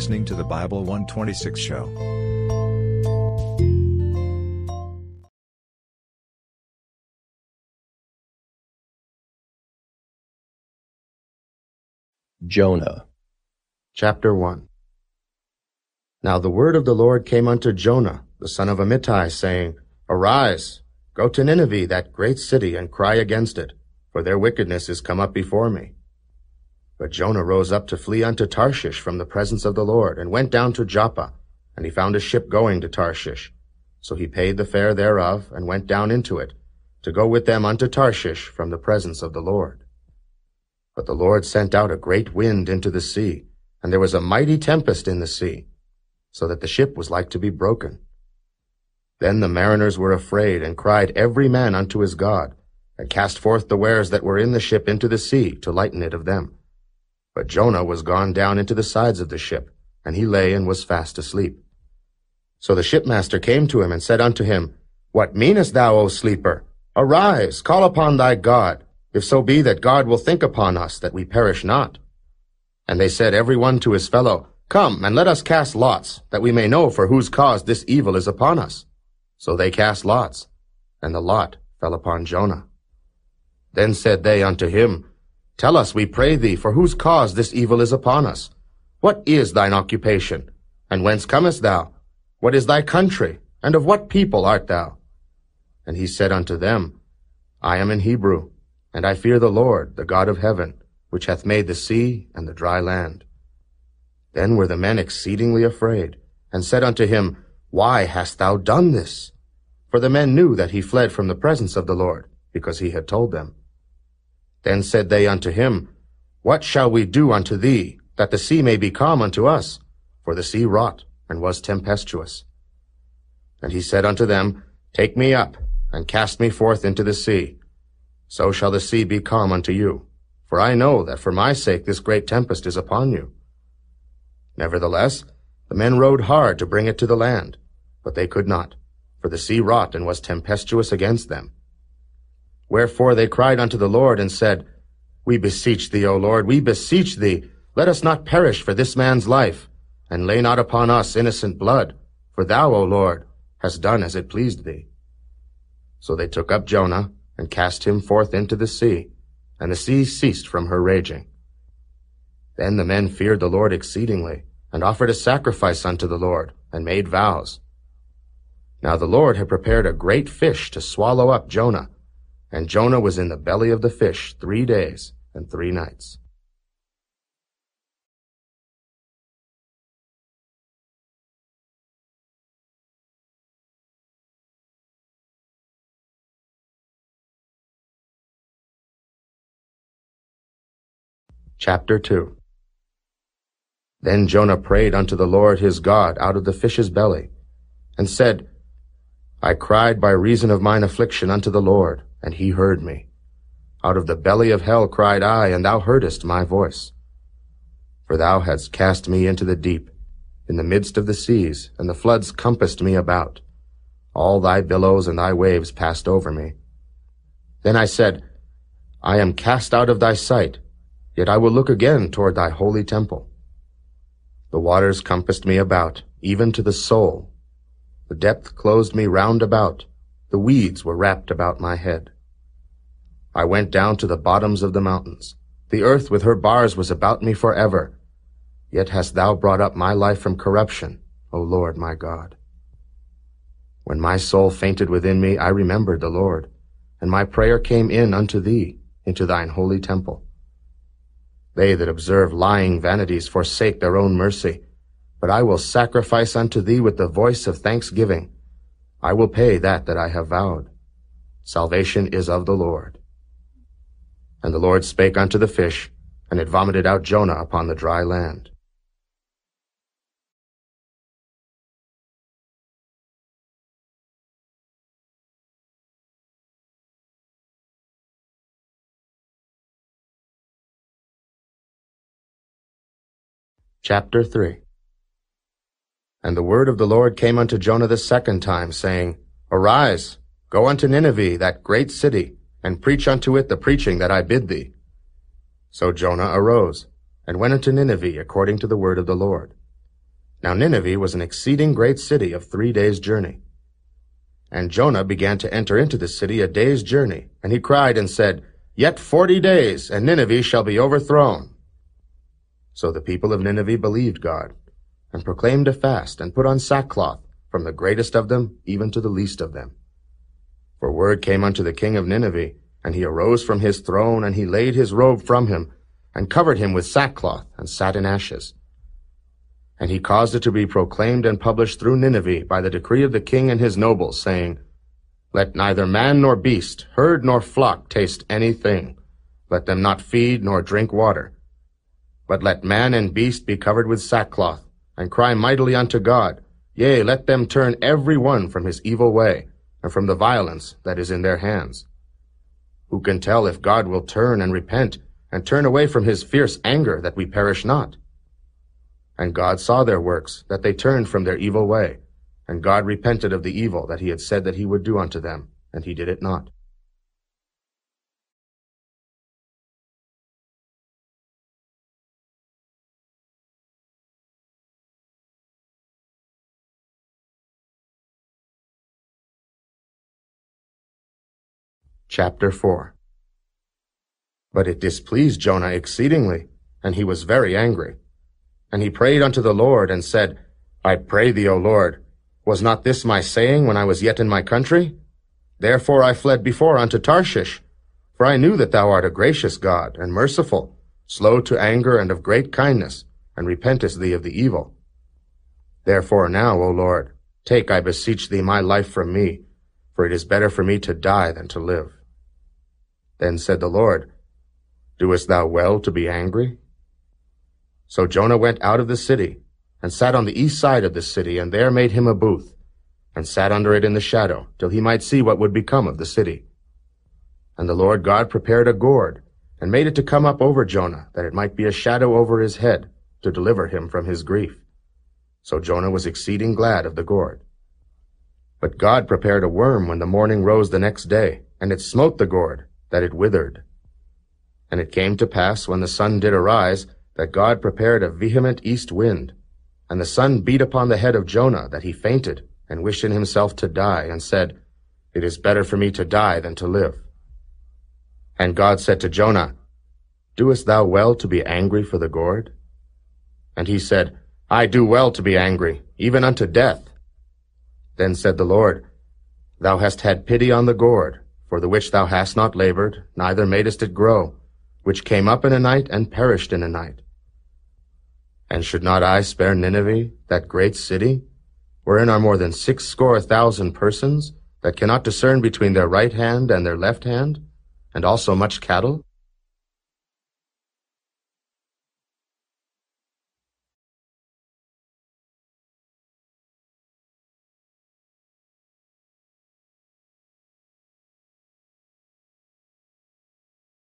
listening to the Bible 126 show. Jonah. Chapter 1 Now the word of the Lord came unto Jonah, the son of Amittai, saying, Arise, go to Nineveh, that great city, and cry against it, for their wickedness is come up before me. But Jonah rose up to flee unto Tarshish from the presence of the Lord, and went down to Joppa, and he found a ship going to Tarshish. So he paid the fare thereof, and went down into it, to go with them unto Tarshish from the presence of the Lord. But the Lord sent out a great wind into the sea, and there was a mighty tempest in the sea, so that the ship was like to be broken. Then the mariners were afraid, and cried every man unto his God, and cast forth the wares that were in the ship into the sea, to lighten it of them. But Jonah was gone down into the sides of the ship, and he lay and was fast asleep. So the shipmaster came to him and said unto him, What meanest thou, O sleeper? Arise, call upon thy God, if so be that God will think upon us, that we perish not. And they said every one to his fellow, Come, and let us cast lots, that we may know for whose cause this evil is upon us. So they cast lots, and the lot fell upon Jonah. Then said they unto him, Tell us, we pray thee, for whose cause this evil is upon us. What is thine occupation? And whence comest thou? What is thy country? And of what people art thou? And he said unto them, I am an Hebrew, and I fear the Lord, the God of heaven, which hath made the sea and the dry land. Then were the men exceedingly afraid, and said unto him, Why hast thou done this? For the men knew that he fled from the presence of the Lord, because he had told them. Then said they unto him, What shall we do unto thee, that the sea may be calm unto us? For the sea wrought, and was tempestuous. And he said unto them, Take me up, and cast me forth into the sea. So shall the sea be calm unto you. For I know that for my sake this great tempest is upon you. Nevertheless, the men rowed hard to bring it to the land, but they could not, for the sea wrought and was tempestuous against them. Wherefore they cried unto the Lord and said, We beseech thee, O Lord, we beseech thee, let us not perish for this man's life, and lay not upon us innocent blood, for thou, O Lord, hast done as it pleased thee. So they took up Jonah, and cast him forth into the sea, and the sea ceased from her raging. Then the men feared the Lord exceedingly, and offered a sacrifice unto the Lord, and made vows. Now the Lord had prepared a great fish to swallow up Jonah, and Jonah was in the belly of the fish three days and three nights. Chapter 2 Then Jonah prayed unto the Lord his God out of the fish's belly, and said, I cried by reason of mine affliction unto the Lord, and he heard me. Out of the belly of hell cried I, and thou heardest my voice. For thou hadst cast me into the deep, in the midst of the seas, and the floods compassed me about. All thy billows and thy waves passed over me. Then I said, I am cast out of thy sight, yet I will look again toward thy holy temple. The waters compassed me about, even to the soul. The depth closed me round about. The weeds were wrapped about my head. I went down to the bottoms of the mountains. The earth with her bars was about me for ever. Yet hast thou brought up my life from corruption, O Lord my God. When my soul fainted within me, I remembered the Lord, and my prayer came in unto thee, into thine holy temple. They that observe lying vanities forsake their own mercy, but I will sacrifice unto thee with the voice of thanksgiving. I will pay that that I have vowed. Salvation is of the Lord. And the Lord spake unto the fish, and it vomited out Jonah upon the dry land. Chapter 3 and the word of the Lord came unto Jonah the second time, saying, Arise, go unto Nineveh, that great city, and preach unto it the preaching that I bid thee. So Jonah arose, and went unto Nineveh according to the word of the Lord. Now Nineveh was an exceeding great city of three days' journey. And Jonah began to enter into the city a day's journey, and he cried and said, Yet forty days, and Nineveh shall be overthrown. So the people of Nineveh believed God, and proclaimed a fast, and put on sackcloth, from the greatest of them even to the least of them. For word came unto the king of Nineveh, and he arose from his throne, and he laid his robe from him, and covered him with sackcloth, and sat in ashes. And he caused it to be proclaimed and published through Nineveh by the decree of the king and his nobles, saying, Let neither man nor beast, herd nor flock taste anything. Let them not feed nor drink water. But let man and beast be covered with sackcloth, and cry mightily unto God. Yea, let them turn every one from his evil way, and from the violence that is in their hands. Who can tell if God will turn and repent, and turn away from his fierce anger, that we perish not? And God saw their works, that they turned from their evil way. And God repented of the evil that he had said that he would do unto them, and he did it not. Chapter 4 But it displeased Jonah exceedingly, and he was very angry. And he prayed unto the Lord, and said, I pray thee, O Lord, was not this my saying when I was yet in my country? Therefore I fled before unto Tarshish, for I knew that thou art a gracious God, and merciful, slow to anger, and of great kindness, and repentest thee of the evil. Therefore now, O Lord, take, I beseech thee, my life from me, for it is better for me to die than to live. Then said the Lord, Doest thou well to be angry? So Jonah went out of the city, and sat on the east side of the city, and there made him a booth, and sat under it in the shadow, till he might see what would become of the city. And the Lord God prepared a gourd, and made it to come up over Jonah, that it might be a shadow over his head, to deliver him from his grief. So Jonah was exceeding glad of the gourd. But God prepared a worm when the morning rose the next day, and it smote the gourd, that it withered. And it came to pass, when the sun did arise, that God prepared a vehement east wind, and the sun beat upon the head of Jonah, that he fainted, and wished in himself to die, and said, It is better for me to die than to live. And God said to Jonah, Doest thou well to be angry for the gourd? And he said, I do well to be angry, even unto death. Then said the Lord, Thou hast had pity on the gourd, for the which thou hast not labored, neither madest it grow, which came up in a night and perished in a night. And should not I spare Nineveh, that great city, wherein are more than six score thousand persons, that cannot discern between their right hand and their left hand, and also much cattle?